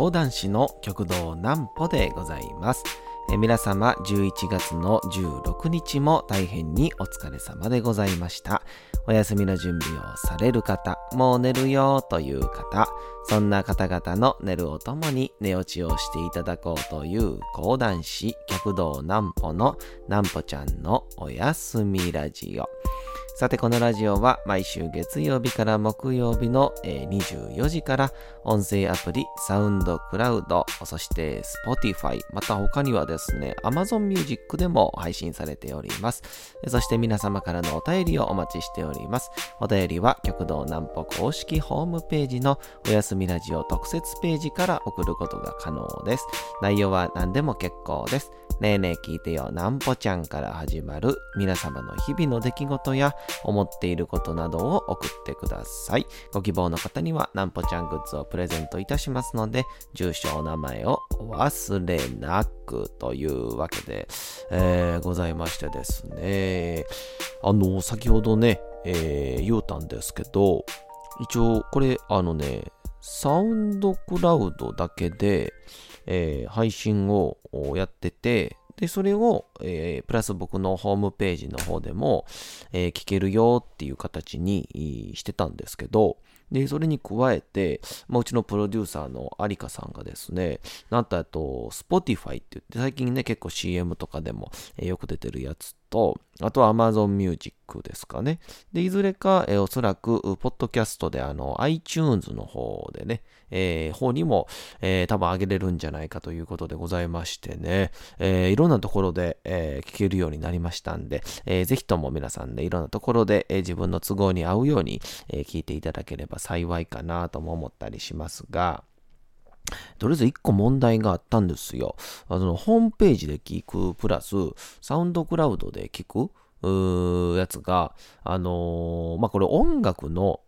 講談師の極道南歩でございます。え皆様11月の16日も大変にお疲れ様でございました。お休みの準備をされる方、もう寝るよという方、そんな方々の寝るをともに寝落ちをしていただこうという講談師極道南歩の南歩ちゃんのおやすみラジオ。さて、このラジオは毎週月曜日から木曜日の24時から音声アプリサウンドクラウド、そして Spotify、また他にはですね、Amazon Music でも配信されております。そして皆様からのお便りをお待ちしております。お便りは極道南歩公式ホームページのおやすみラジオ特設ページから送ることが可能です。内容は何でも結構です。ねえねえ聞いてよ、なんぽちゃんから始まる皆様の日々の出来事や思っていることなどを送ってください。ご希望の方にはなんぽちゃんグッズをプレゼントいたしますので、住所、お名前をお忘れなくというわけで、えー、ございましてですね。あの、先ほどね、えー、言うたんですけど、一応これあのね、サウンドクラウドだけで、えー、配信をやってて、で、それを、えー、プラス僕のホームページの方でも、えー、聞けるよっていう形にしてたんですけど、で、それに加えて、まあ、うちのプロデューサーの有香さんがですね、なんとあと、Spotify って言って、最近ね、結構 CM とかでも、えー、よく出てるやつと、あとは Amazon Music ですかね。で、いずれか、えー、おそらく、ポッドキャストで、あの、iTunes の方でね、えー、方にも、えー、多分上げれるんじゃないかということでございましてね、えー、いろんなところで、え聞けるようになりましたんで、えー、ぜひとも皆さんね、いろんなところで、え自分の都合に合うように、え聞いていただければ幸いかなとも思ったりしますが、とりあえず一個問題があったんですよ。あの、ホームページで聞くプラス、サウンドクラウドで聞くやつが、あのー、まあ、これ音楽の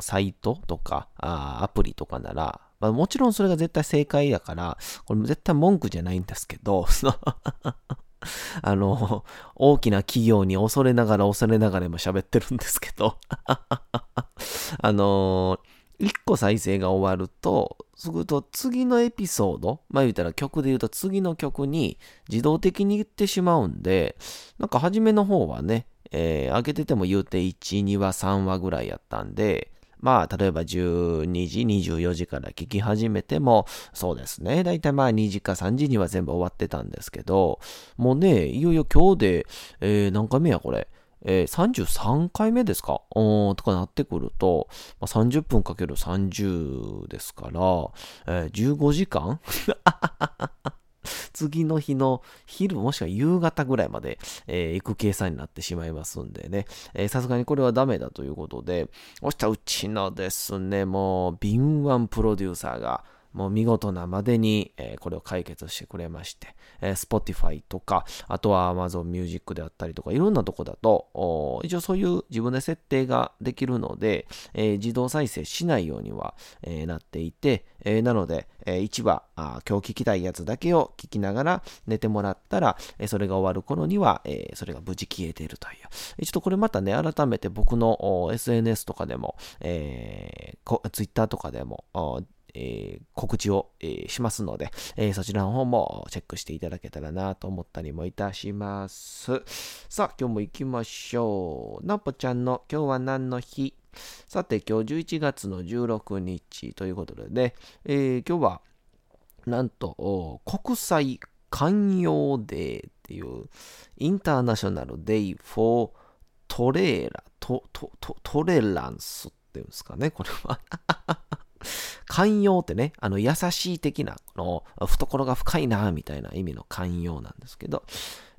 サイトとかアプリとかなら、まあ、もちろんそれが絶対正解だから、これ絶対文句じゃないんですけど、あの、大きな企業に恐れながら恐れながら今喋ってるんですけど、あの一個再生が終わると、すぐと次のエピソード、まあ言うたら曲で言うと次の曲に自動的に言ってしまうんで、なんか初めの方はね、えー、上げてても言うて1、2話、3話ぐらいやったんで、まあ、例えば12時、24時から聞き始めても、そうですね。だいたいまあ2時か3時には全部終わってたんですけど、もうね、いよいよ今日で、えー、何回目やこれ？えー、33回目ですか？とかなってくると、まあ、30分かける30ですから、えー、15時間次の日の昼もしくは夕方ぐらいまで、えー、行く計算になってしまいますんでね、さすがにこれはダメだということで、そしたらうちのですね、もう敏腕プロデューサーが、もう見事なまでに、え、これを解決してくれまして、え、Spotify とか、あとは Amazon Music であったりとか、いろんなとこだと、一応そういう自分で設定ができるので、え、自動再生しないようには、え、なっていて、え、なので、えー、1話あ、今日聞きたいやつだけを聞きながら寝てもらったら、え、それが終わる頃には、え、それが無事消えているという。ちょっとこれまたね、改めて僕の SNS とかでも、えー、Twitter とかでも、えー、告知を、えー、しますので、えー、そちらの方もチェックしていただけたらなと思ったりもいたします。さあ、今日も行きましょう。なぽちゃんの今日は何の日？さて、今日11月の16日ということでね、え今日はなんと国際寛容デーっていうインターナショナルデイフォートレーラ、トトトトレランスっていうんですかね、これは。寛容ってね、あの優しい的な、の懐が深いな、みたいな意味の寛容なんですけど、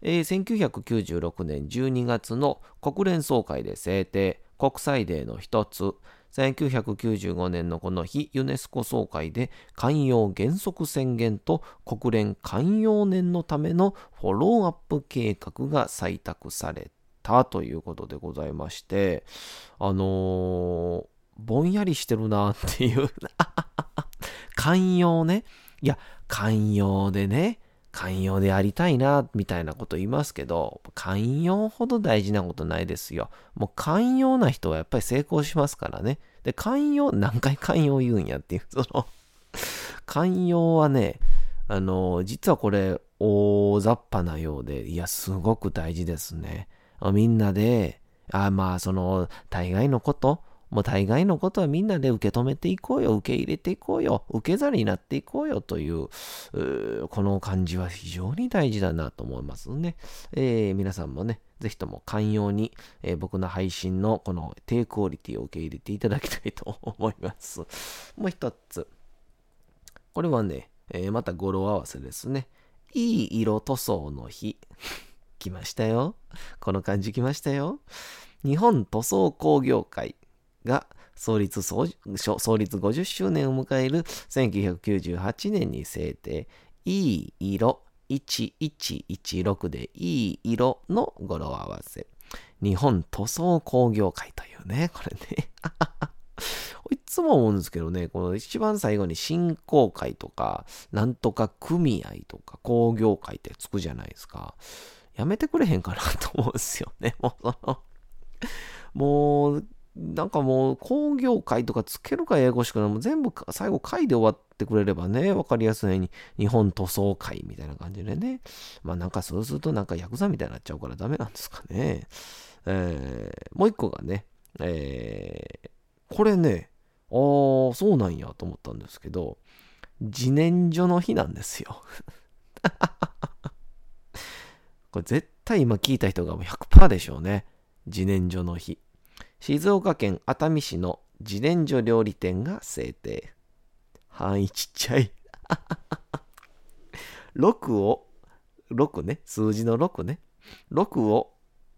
えー、1996年12月の国連総会で制定、国際デーの一つ、1995年のこの日、ユネスコ総会で寛容原則宣言と国連寛容年のためのフォローアップ計画が採択されたということでございまして、あのー、ぼんやりしてるなっていう 寛容ね。いや、寛容でね、寛容でありたいな、みたいなこと言いますけど、寛容ほど大事なことないですよ。もう寛容な人はやっぱり成功しますからね。で、寛容、何回寛容言うんやっていう、その寛容はね、あの、実はこれ、大雑把なようで、いや、すごく大事ですね。みんなで、あまあ、その、大概のこと、もう大概のことはみんなで受け止めていこうよ、受け入れていこうよ、受け皿になっていこうよという、うこの感じは非常に大事だなと思いますね。えー、皆さんもね、ぜひとも寛容に、えー、僕の配信のこの低クオリティを受け入れていただきたいと思います。もう一つ。これはね、えー、また語呂合わせですね。いい色塗装の日。来ましたよ。この感じ来ましたよ。日本塗装工業会が創立創立50周年を迎える1998年に制定、いい色1116でいい色の語呂合わせ。日本塗装工業会というね、これね。いつも思うんですけどね、この一番最後に振興会とか、なんとか組合とか工業会ってつくじゃないですか。やめてくれへんかなと思うんですよね。もうそのもう、なんかもう工業界とかつけるかややこしくない。も全部最後会で終わってくれればね、わかりやすいように日本塗装会みたいな感じでね。まあなんかそうするとなんかヤクザみたいになっちゃうからダメなんですかね。えー、もう一個がね、えー、これね、ああ、そうなんやと思ったんですけど、自然薯の日なんですよ。これ絶対今聞いた人が100%でしょうね。自然薯の日。静岡県熱海市の自然薯料理店が制定。範囲ちっちゃい。6を、6ね、数字の6ね。6を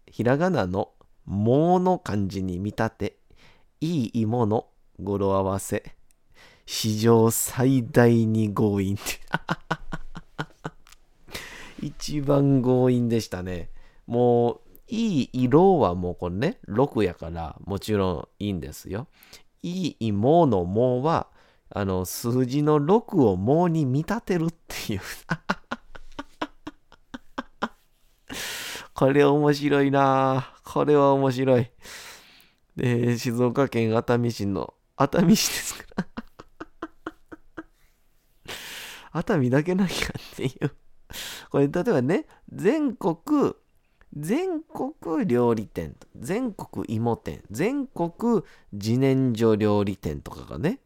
ひらがなのもの漢字に見立て、いい芋の語呂合わせ、史上最大に強引って。一番強引でしたね。もう、いい色はもうこれね、6やからもちろんいいんですよ。いい芋のもは、あの、数字の6をもに見立てるっていう これ面白いなこれは面白い。で、静岡県熱海市の、熱海市ですか？ら 熱海だけなんやっていう。これ、例えばね、全国全国料理店、全国芋店、全国自然薯料理店とかがね、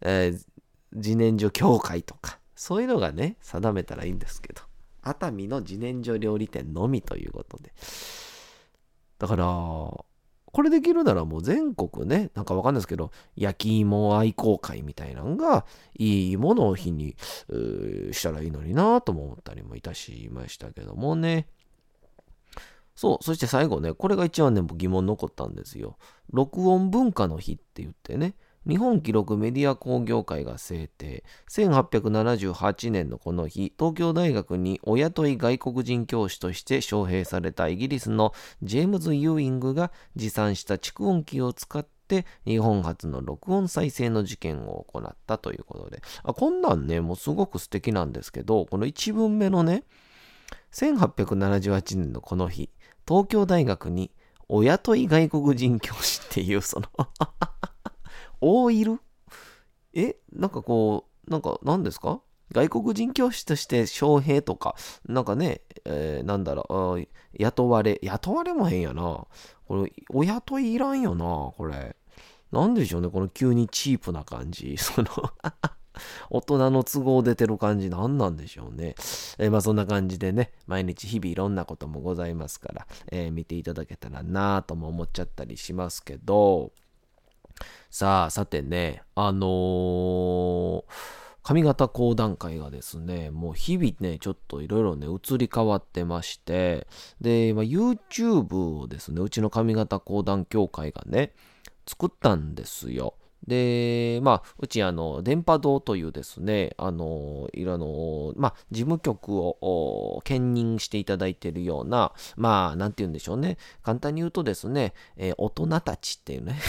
えー、自然薯協会とか、そういうのがね、定めたらいいんですけど、熱海の自然薯料理店のみということで。だから、これできるならもう全国ね、なんかわかんないですけど、焼き芋愛好会みたいなのが、いいものを日にしたらいいのになとも思ったりもいたしましたけどもね。そう、そして最後ね、これが一番ね、疑問残ったんですよ。録音文化の日って言ってね、日本記録メディア工業会が制定。1878年のこの日、東京大学にお雇い外国人教師として招聘されたイギリスのジェームズ・ユーイングが持参した蓄音機を使って日本初の録音再生の事件を行ったということで。あこんなんね、もうすごく素敵なんですけど、この1文目のね、1878年のこの日、東京大学にお雇い外国人教師っていうその 大いる？えなんかこう、なんか何ですか？外国人教師として招聘とか、なんかね、えー、なんだろう、雇われ、雇われもへんやな。これ、お雇いいらんよな、これ。なんでしょうね、この急にチープな感じ。その大人の都合出てる感じ何なんでしょうね。えー、まあそんな感じでね、毎日日々いろんなこともございますから、えー、見ていただけたらなぁとも思っちゃったりしますけど、さあ、さてね、あのー、髪型講談会がですね、もう日々ね、ちょっといろいろね、移り変わってまして、で、まあ、YouTube をですね、うちの髪型講談協会がね、作ったんですよ。で、まあ、うち、あの、電波堂というですね、あの、いろの、まあ、事務局を兼任していただいているような、まあ、なんて言うんでしょうね。簡単に言うとですね、えー、大人たちっていうね。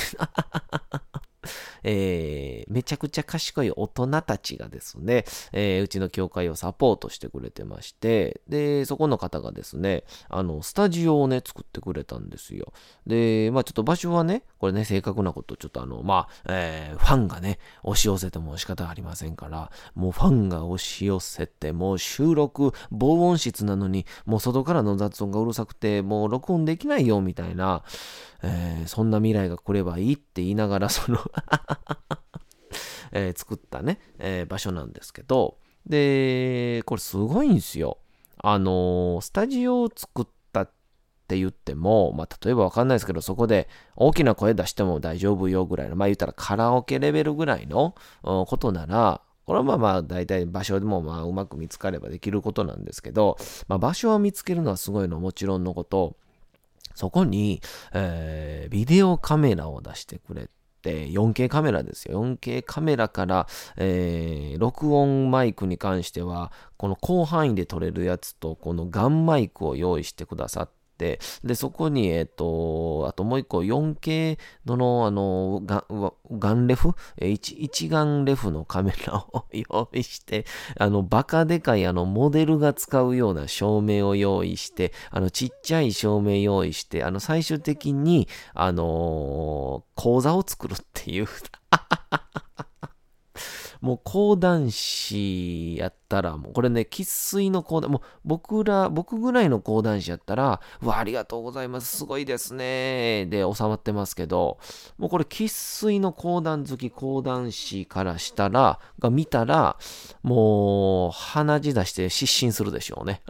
えー、めちゃくちゃ賢い大人たちがですね、えー、うちの教会をサポートしてくれてまして、で、そこの方がですね、あの、スタジオをね、作ってくれたんですよ。で、まあちょっと場所はね、これね、正確なこと、ちょっとあの、まあ、えー、ファンがね、押し寄せても仕方ありませんから、もうファンが押し寄せて、もう収録、防音室なのに、もう外からの雑音がうるさくて、もう録音できないよ、みたいな、えー、そんな未来が来ればいいって言いながら、その えー、作ったね、えー、場所なんですけど、で、これすごいんですよ。あのー、スタジオを作ったって言っても、まあ、例えばわかんないですけど、そこで大きな声出しても大丈夫よぐらいの、まあ言ったらカラオケレベルぐらいのことなら、これはまあまあ大体場所でもまあうまく見つかればできることなんですけど、まあ、場所を見つけるのはすごいのもちろんのこと、そこに、えー、ビデオカメラを出してくれて、4K カメラですよ。4K カメラから、えー、録音マイクに関しては、この広範囲で撮れるやつと、このガンマイクを用意してくださって、で、そこに、えっ、と、あともう一個 4K のの、あの、ガガンレフ？一一眼レフのカメラを 用意して、あの、バカでかいあの、モデルが使うような照明を用意して、あの、ちっちゃい照明用意して、あの、最終的に、あのー、講座を作るっていう。もう講談師やったら、もうこれね、喫水の講談、もう僕ら、僕ぐらいの講談師やったら、うわ、ありがとうございます、すごいですね、で収まってますけど、もうこれ喫水の講談好き講談師からしたら、が見たら、もう鼻血出して失神するでしょうね。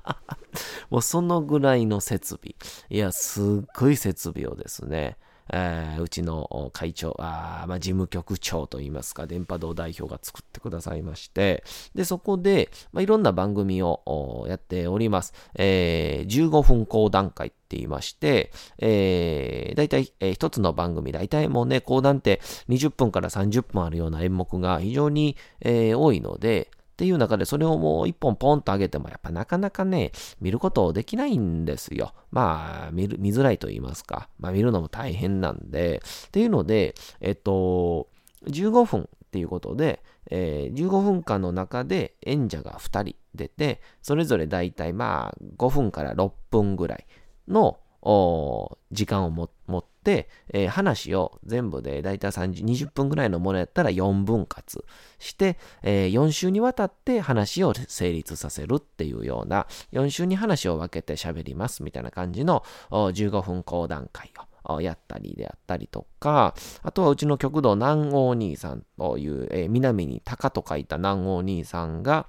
もうそのぐらいの設備。いや、すっごい設備をですね、えー、うちの会長、あまあ、事務局長といいますか、電波道代表が作ってくださいまして、で、そこで、まあ、いろんな番組をやっております。えー、15分講談会って言いまして、えー、大体、えー、一つの番組、大体もうね、講談って20分から30分あるような演目が非常に、えー、多いので、っていう中でそれをもう一本ポンと上げてもやっぱなかなかね、見ることできないんですよ。まあ、見る、見づらいと言いますか。まあ見るのも大変なんで、っていうので、えっと、15分っていうことで、えー、15分間の中で演者が2人出て、それぞれだいたいまあ5分から6分ぐらいの時間を持って、えー、話を全部でだいたい20分ぐらいのものやったら4分割して、えー、4週にわたって話を成立させるっていうような、4週に話を分けて喋りますみたいな感じの15分講談会をやったりであったりとか、あとはうちの極道南王兄さんという、えー、南に鷹と書いた南王兄さんが、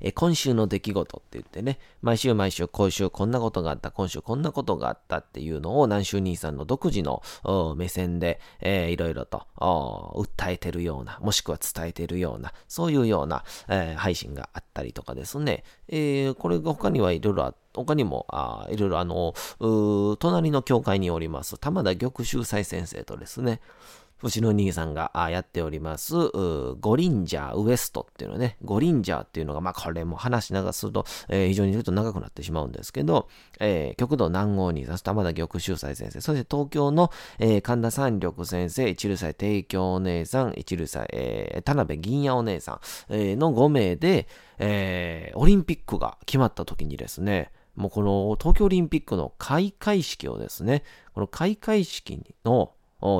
え今週の出来事って言ってね、毎週毎週今週こんなことがあった、今週こんなことがあったっていうのを南州兄さんの独自の目線で、えー、いろいろと訴えてるような、もしくは伝えてるような、そういうような、えー、配信があったりとかですね。えー、これが他にはいろいろあって、他にも、あいろいろあの、隣の教会におります、玉田玉秀斎先生とですね、星の兄さんがやっております、ゴリンジャーウエストっていうのね、ゴリンジャーっていうのが、まあこれも話流すると、えー、非常にちょっと長くなってしまうんですけど、えー、極道南郷兄さん、玉田玉秀斎先生、そして東京の、えー、神田三緑先生、一流祭帝京お姉さん、一流祭、えー、田辺銀也お姉さん、えー、の5名で、えー、オリンピックが決まった時にですね、もうこの東京オリンピックの開会式をですね、この開会式の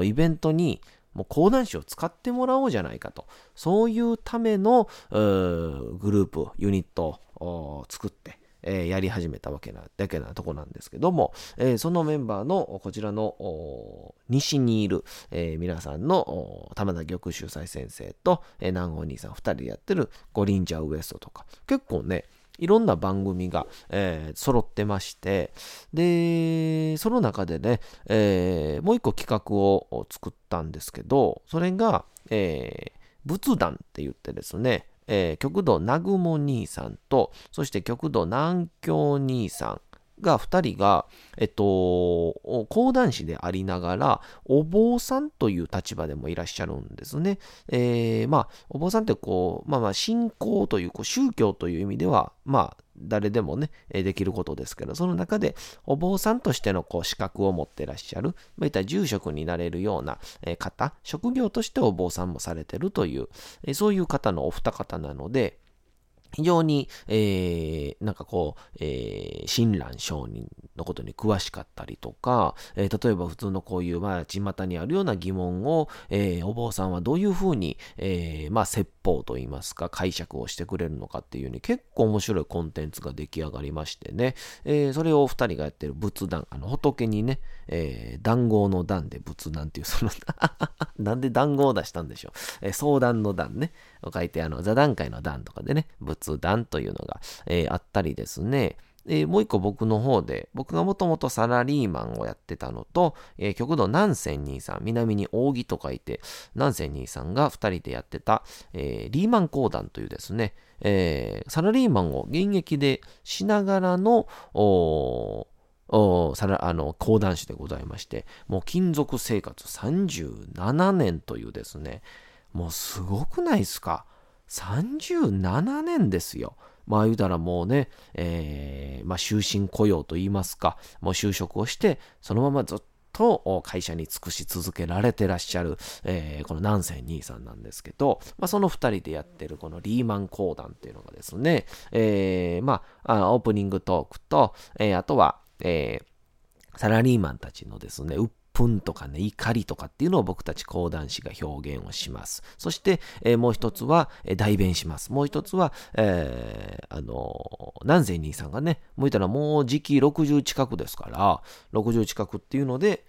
イベントにもう講談師を使ってもらおうじゃないかと。そういうためのグループ、ユニットを作って、えー、やり始めたわけな、だけなとこなんですけども、えー、そのメンバーのこちらの西にいる、えー、皆さんの玉田玉秀斎先生と、え、南郷兄さん二人でやってるゴリンジャーウエストとか、結構ね、いろんな番組が、えー、揃ってまして、で、その中でね、えー、もう一個企画を作ったんですけど、それが、えー、仏壇って言ってですね、えー、極度南雲兄さんと、そして極度南京兄さんが2人が、えっと、講談師でありながら、お坊さんという立場でもいらっしゃるんですね。えー、まあ、お坊さんってこう、まあまあ、信仰という、こう宗教という意味では、まあ、誰でもね、できることですけど、その中でお坊さんとしてのこう資格を持ってらっしゃる、まあ、いった住職になれるような方、職業としてお坊さんもされてるという、そういう方のお二方なので、非常に、えー、なんかこう、えー、親鸞上人のことに詳しかったりとか、えー、例えば普通のこういう、まあ、巷にあるような疑問を、えー、お坊さんはどういうふうに、えー、まあ、説法といいますか、解釈をしてくれるのかっていうに結構面白いコンテンツが出来上がりましてね、えー、それをお二人がやってる仏壇、あの、仏にね、えー、談合の談で仏壇っていう、その なんで談合を出したんでしょう。えー、相談の談ね、書いて、あの、座談会の談とかでね、仏壇というのが、えー、あったりですね、えー、もう一個僕の方で、僕がもともとサラリーマンをやってたのと、えー、極道南仙兄さん、南に扇と書いて、南仙兄さんが二人でやってた、えー、リーマン講談というですね、えサラリーマンを現役でしながらの、さらあの講談師でございまして、もう金属生活37年というですね、もうすごくないですか？?37 年ですよ。まあ言うたらもうね、えー、まあ終身雇用と言いますか、もう就職をして、そのままずっと会社に尽くし続けられてらっしゃる、えー、この南仙兄さんなんですけど、まあ、その二人でやってるこのリーマン講談っていうのがですね、えー、まあ、オープニングトークと、えー、あとは、えー、サラリーマンたちのですね、憤とかね、怒りとかっていうのを僕たち講談師が表現をします。そして、えー、もう一つは、えー、代弁します。もう一つは、えー、あのー、南禅兄さんがね、向いたらもう時期60近くですから、60近くっていうので、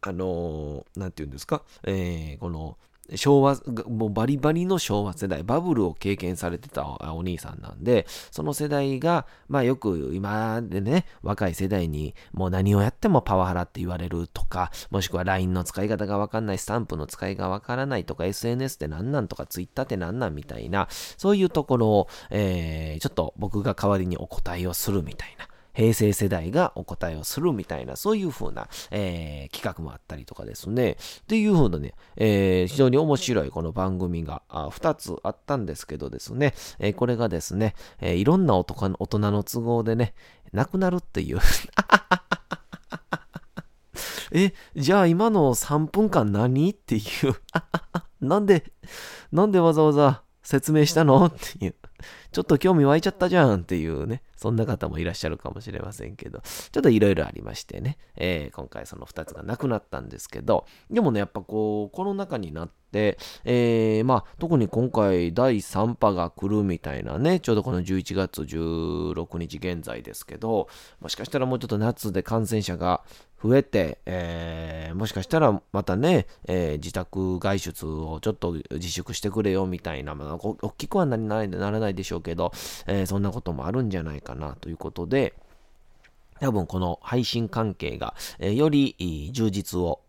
あのー、なんて言うんですか、えー、この、昭和、もうバリバリの昭和世代、バブルを経験されてたお兄さんなんで、その世代が、まあよく今でね、若い世代にもう何をやってもパワハラって言われるとか、もしくは LINE の使い方がわかんない、スタンプの使いがわからないとか、SNS って何なんとか、Twitter って何なんみたいな、そういうところを、えー、ちょっと僕が代わりにお答えをするみたいな。平成世代がお答えをするみたいな、そういう風な、えー、企画もあったりとかですね。っていう風なね、えー、非常に面白いこの番組があ2つあったんですけどですね、えー、これがですね、えー、いろんな大人の都合でね、なくなるっていう え、じゃあ今の3分間何っていう なんで、なんでわざわざ説明したのっていう。ちょっと興味湧いちゃったじゃんっていうね、そんな方もいらっしゃるかもしれませんけど、ちょっといろいろありましてね、えー、今回その2つがなくなったんですけど、でもね、やっぱこう、コロナ禍になって、えー、まあ、特に今回第3波が来るみたいなね、ちょうどこの11月16日現在ですけど、もしかしたらもうちょっと夏で感染者が増えて、えー、もしかしたらまたね、えー、自宅外出をちょっと自粛してくれよみたいな、まあ、大きくはならないでしょうけど、えー、そんなこともあるんじゃないかなということで、多分この配信関係が、えー、より充実を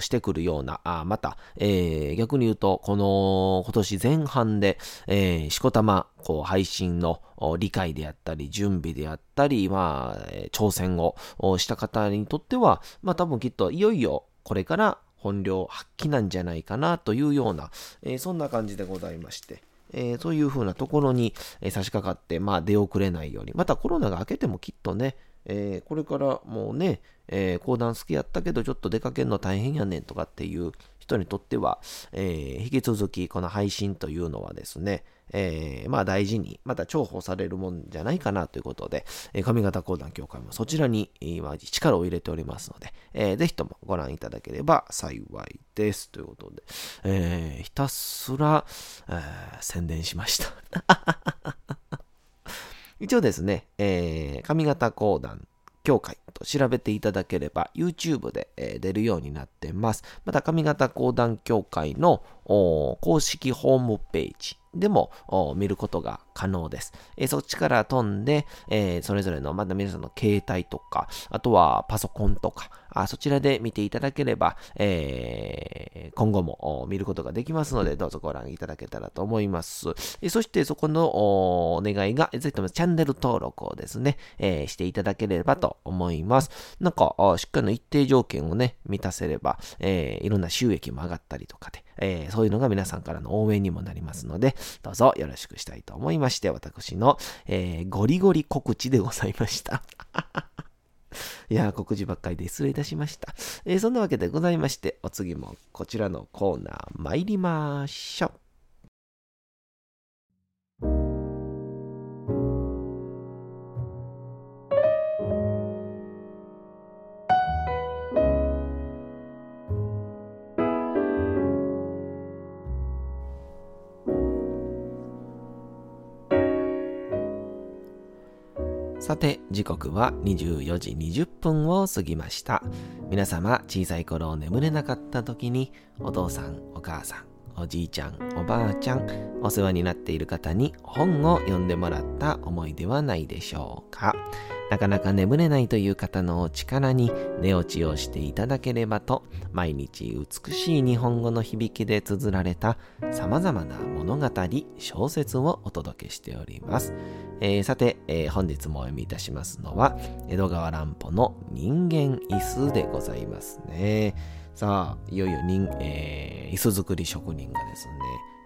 してくるような、あまた、えー、逆に言うと、この今年前半で、えー、しこたまこう配信の理解であったり、準備であったり、まあ、挑戦をした方にとっては、まあ多分きっといよいよこれから本領発揮なんじゃないかなというような、えー、そんな感じでございまして。えー、そういう風なところに、え、差し掛かって、まあ出遅れないように、またコロナが明けてもきっとね、えー、これからもうね、えー、講談好きやったけどちょっと出かけるの大変やねんとかっていう人にとっては、えー、引き続きこの配信というのはですね、えー、まあ大事に、また重宝されるもんじゃないかなということで、えー、上方講談協会もそちらに今力を入れておりますので、えー、ぜひともご覧いただければ幸いです。ということで、えー、ひたすら、えー、宣伝しました。一応ですね、えー、上方講談協会と調べていただければ YouTube で、え、出るようになってます。また上方講談協会の公式ホームページでも見ることが可能です。え、そっちから飛んで、え、それぞれのまだ皆さんの携帯とか、あとはパソコンとか、あそちらで見ていただければ、えー、今後も見ることができますので、どうぞご覧いただけたらと思います。えそしてそこのお願いが、ぜひともチャンネル登録をですね、えしていただければと思います。なんか、しっかりの一定条件をね、満たせれば、えいろんな収益も上がったりとかで、えー、そういうのが皆さんからの応援にもなりますので、どうぞよろしくしたいと思いまして、私の、えー、ゴリゴリ告知でございました。いや、告示ばっかりで失礼いたしました。えー、そんなわけでございまして、お次もこちらのコーナー参りましょう。時刻は24時20分を過ぎました。皆様、小さい頃眠れなかった時に、お父さん、お母さん、おじいちゃん、おばあちゃん、お世話になっている方に本を読んでもらった思いではないでしょうか。なかなか眠れないという方のお力に寝落ちをしていただければと、毎日美しい日本語の響きで綴られた様々な物語、小説をお届けしております。えー、さて、えー、本日もお読みいたしますのは、江戸川乱歩の人間椅子でございますね。さあ、いよいよ人、えー、椅子作り職人がですね、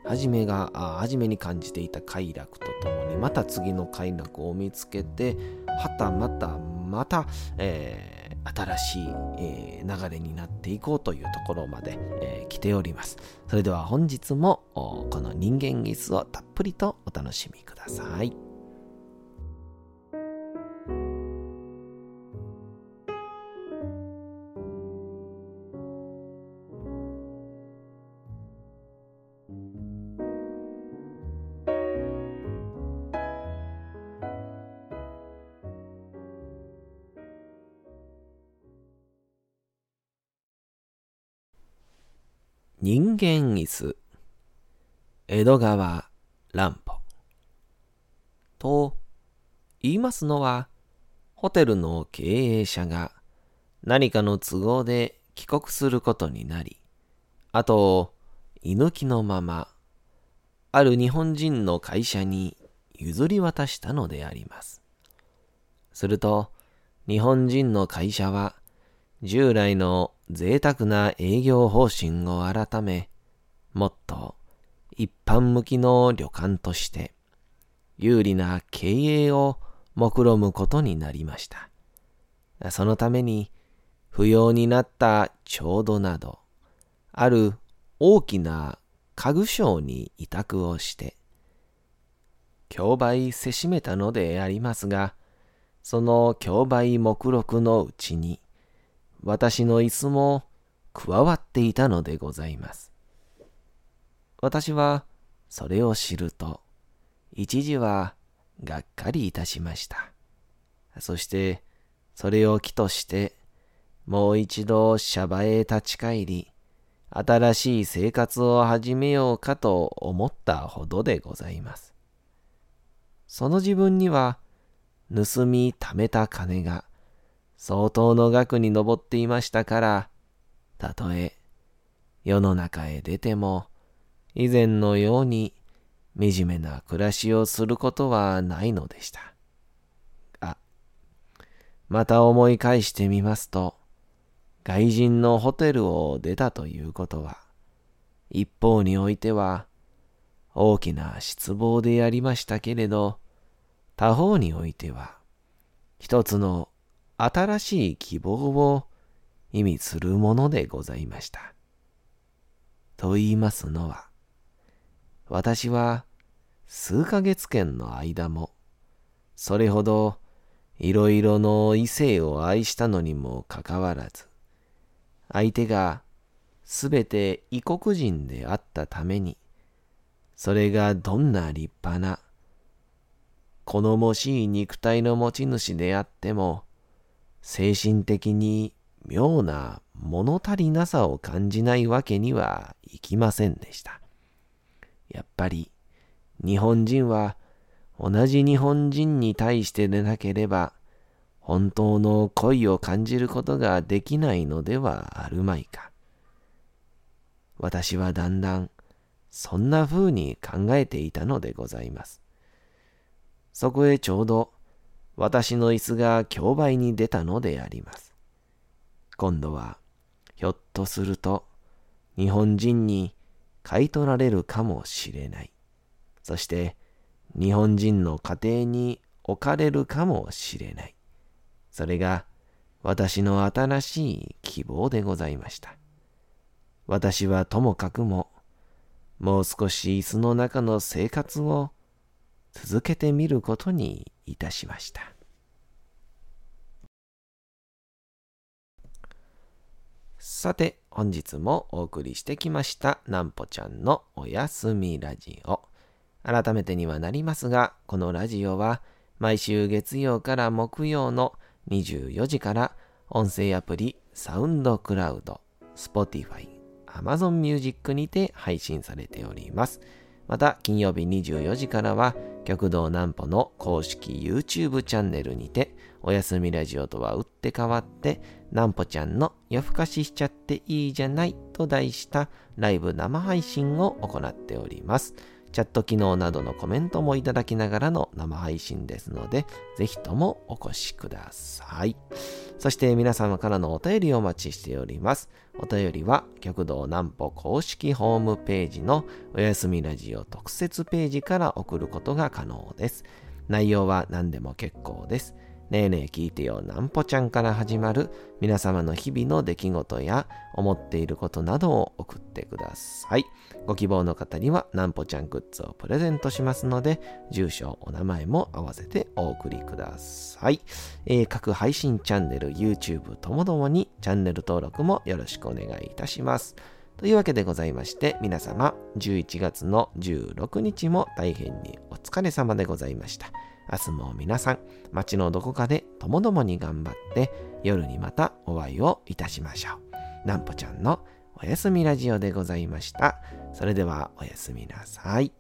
初めが、初めに感じていた快楽とともに、また次の快楽を見つけて、はたまたまた、えー、新しい、えー、流れになっていこうというところまで、えー、来ております。それでは本日もこの人間椅子をたっぷりとお楽しみください。間椅子江戸川乱歩。と言いますのはホテルの経営者が何かの都合で帰国することになりあと居抜きのままある日本人の会社に譲り渡したのであります。すると日本人の会社は従来の贅沢な営業方針を改め、もっと一般向きの旅館として有利な経営を目論むことになりました。そのために不要になった調度など、ある大きな家具商に委託をして、競売せしめたのでありますが、その競売目録のうちに、私の椅子も加わっていたのでございます。私はそれを知ると、一時はがっかりいたしました。そしてそれを機として、もう一度シャバへ立ち返り、新しい生活を始めようかと思ったほどでございます。その自分には、盗み貯めた金が相当の額に上っていましたから、たとえ世の中へ出ても、以前のように惨めな暮らしをすることはないのでした。あ、また思い返してみますと、外人のホテルを出たということは、一方においては大きな失望でありましたけれど、他方においては、一つの新しい希望を意味するものでございました。と言いますのは、私は数ヶ月間の間も、それほどいろいろの異性を愛したのにもかかわらず、相手がすべて異国人であったために、それがどんな立派な、好もしい肉体の持ち主であっても、精神的に妙な物足りなさを感じないわけにはいきませんでした。やっぱり日本人は同じ日本人に対してでなければ本当の恋を感じることができないのではあるまいか。私はだんだんそんな風に考えていたのでございます。そこへちょうど私の椅子が競売に出たのであります。今度は、ひょっとすると、日本人に買い取られるかもしれない。そして日本人の家庭に置かれるかもしれない。それが私の新しい希望でございました。私はともかくも、もう少し椅子の中の生活を続けてみることにいたしました。さて、本日もお送りしてきました、なんぽちゃんのおやすみラジオ。改めてにはなりますが、このラジオは毎週月曜から木曜の24時から音声アプリサウンドクラウド、Spotify、Amazon Music にて配信されております。また、金曜日24時からは、極道南歩の公式 YouTube チャンネルにて、おやすみラジオとは打って変わって、南歩ちゃんの夜更かししちゃっていいじゃないと題したライブ生配信を行っております。チャット機能などのコメントもいただきながらの生配信ですので、ぜひともお越しください。そして皆様からのお便りをお待ちしております。お便りは、極道南歩公式ホームページのおやすみラジオ特設ページから送ることが可能です。内容は何でも結構です。ねえねえ聞いてよなんぽちゃんから始まる皆様の日々の出来事や思っていることなどを送ってください。ご希望の方にはなんぽちゃんグッズをプレゼントしますので、住所、お名前も合わせてお送りください。えー、各配信チャンネル、YouTube ともどもにチャンネル登録もよろしくお願いいたします。というわけでございまして、皆様、11月の16日も大変にお疲れ様でございました。明日も皆さん、街のどこかでともどもに頑張って、夜にまたお会いをいたしましょう。なんぽちゃんのおやすみラジオでございました。それではおやすみなさい。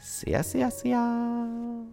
すやすやすやー。